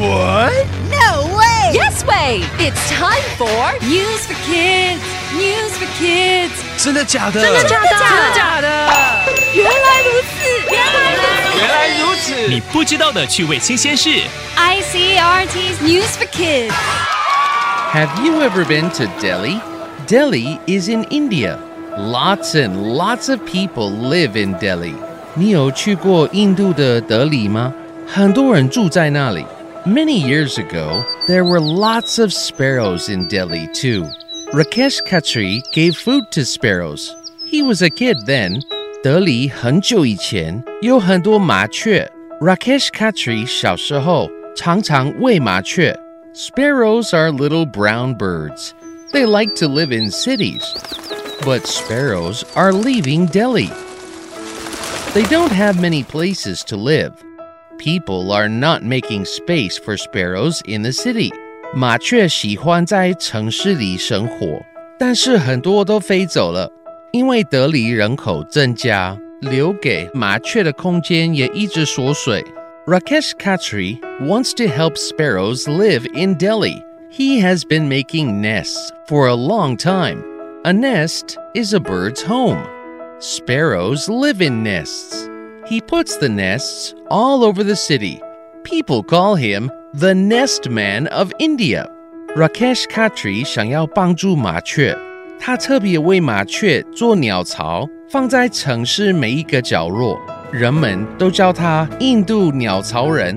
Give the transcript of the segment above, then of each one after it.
What? No way! Yes way! It's time for News for Kids. News for Kids. 真的假的？真的假的？真的假的？原来如此，原来如此。原来如此。你不知道的趣味新鲜事。 ICRT's News for Kids. Have you ever been to Delhi? Delhi is in India. Lots and lots of people live in Delhi. 你有去过印度的德里吗？很多人住在那里。 Many years ago, there were lots of sparrows in Delhi too. Rakesh Khatri gave food to sparrows. He was a kid then. 德里很久以前有很多麻雀。Rakesh Khatri 小时候常常喂麻雀。Sparrows are little brown birds. They like to live in cities. But sparrows are leaving Delhi. They don't have many places to live. People are not making space for sparrows in the city. 麻雀喜欢在城市里生活，但是很多都飞走了，因为德里人口增加，留给麻雀的空间也一直缩水。Rakesh Khatri wants to help sparrows live in Delhi. He has been making nests for a long time. A nest is a bird's home. Sparrows live in nests. He puts the nests all over the city. People call him the Nest Man of India. Rakesh Khatri 想要帮助麻雀，他特别为麻雀做鸟巢，放在城市每一个角落。人们都叫他印度鸟巢人。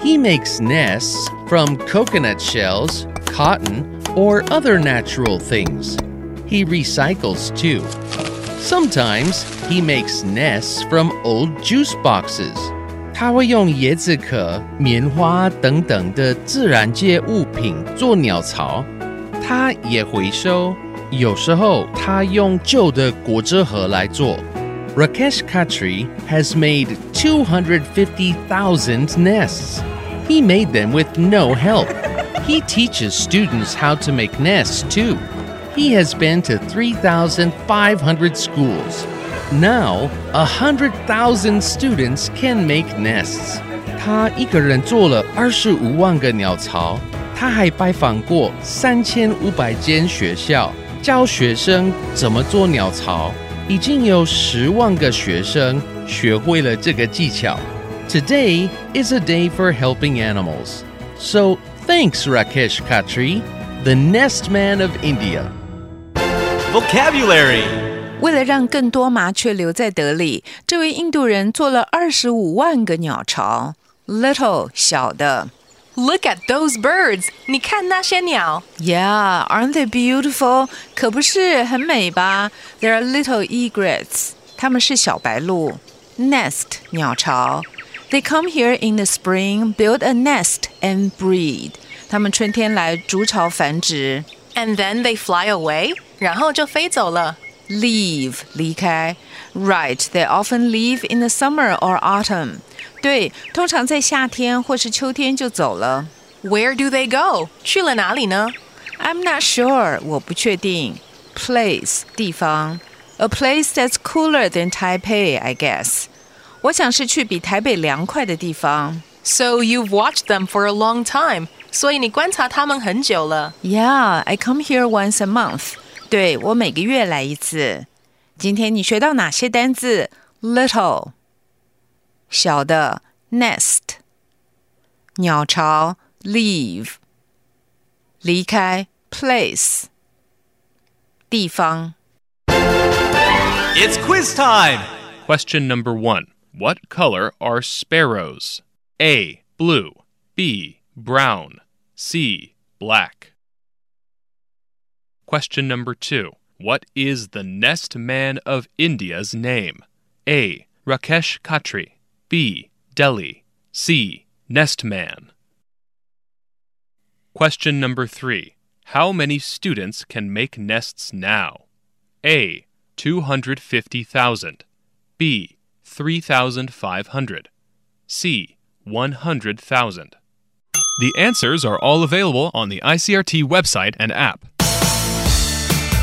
He makes nests from coconut shells, cotton, or other natural things. He recycles too. Sometimes he makes nests from old juice boxes. 他会用椰子壳、棉花等等的自然界物品做鸟巢。他也回收，有时候他用旧的果汁盒来做。Rakesh Khatri has made 250,000 nests. He made them with no help. He teaches students how to make nests too. He has been to 3,500 schools. Now, 100,000 students can make nests. 他一个人做了二十五万个鸟巢。他还拜访过三千五百间学校，教学生怎么做鸟巢。已经有十万个学生学会了这个技巧。Today is a day for helping animals. So thanks, Rakesh Khatri, the Nest Man of India. Vocabulary. 为了让更多麻雀留在德里，这位印度人做了二十五万个鸟巢。Little 小的 Look at those birds. 你看那些鸟。 ，Yeah, aren't they beautiful？可不是很美吧？They are little egrets，它们是小白鹭。Nest 鸟巢，They come here in the spring, build a nest and breed。它们春天来筑巢繁殖。 And then they fly away. 然后就飞走了。 leave 离开，right they often leave in the summer or autumn。对，通常在夏天或是秋天就走了。 Where do they go? 去了哪里呢？ I'm not sure，我不确定。Place 地方，a place that's cooler than Taipei, I guess。我想是去比台北凉快的地方。 So you've watched them for a long time. 所以你观察他们很久了。 Yeah, I come here once a month。 对我每个月来一次。今天你学到哪些单字？Little，小的；nest，鸟巢；leave，离开；place，地方。 It's quiz time. Question number one What color are sparrows? A. Blue. B. Brown. C. Black. Question number two What is the Nest Man of India's name? A. Rakesh Khatri. B. Delhi. C. Nest Man. Question number three How many students can make nests now? A. 250,000. B. 3,500. C. 100,000. The answers are all available on the ICRT website and app.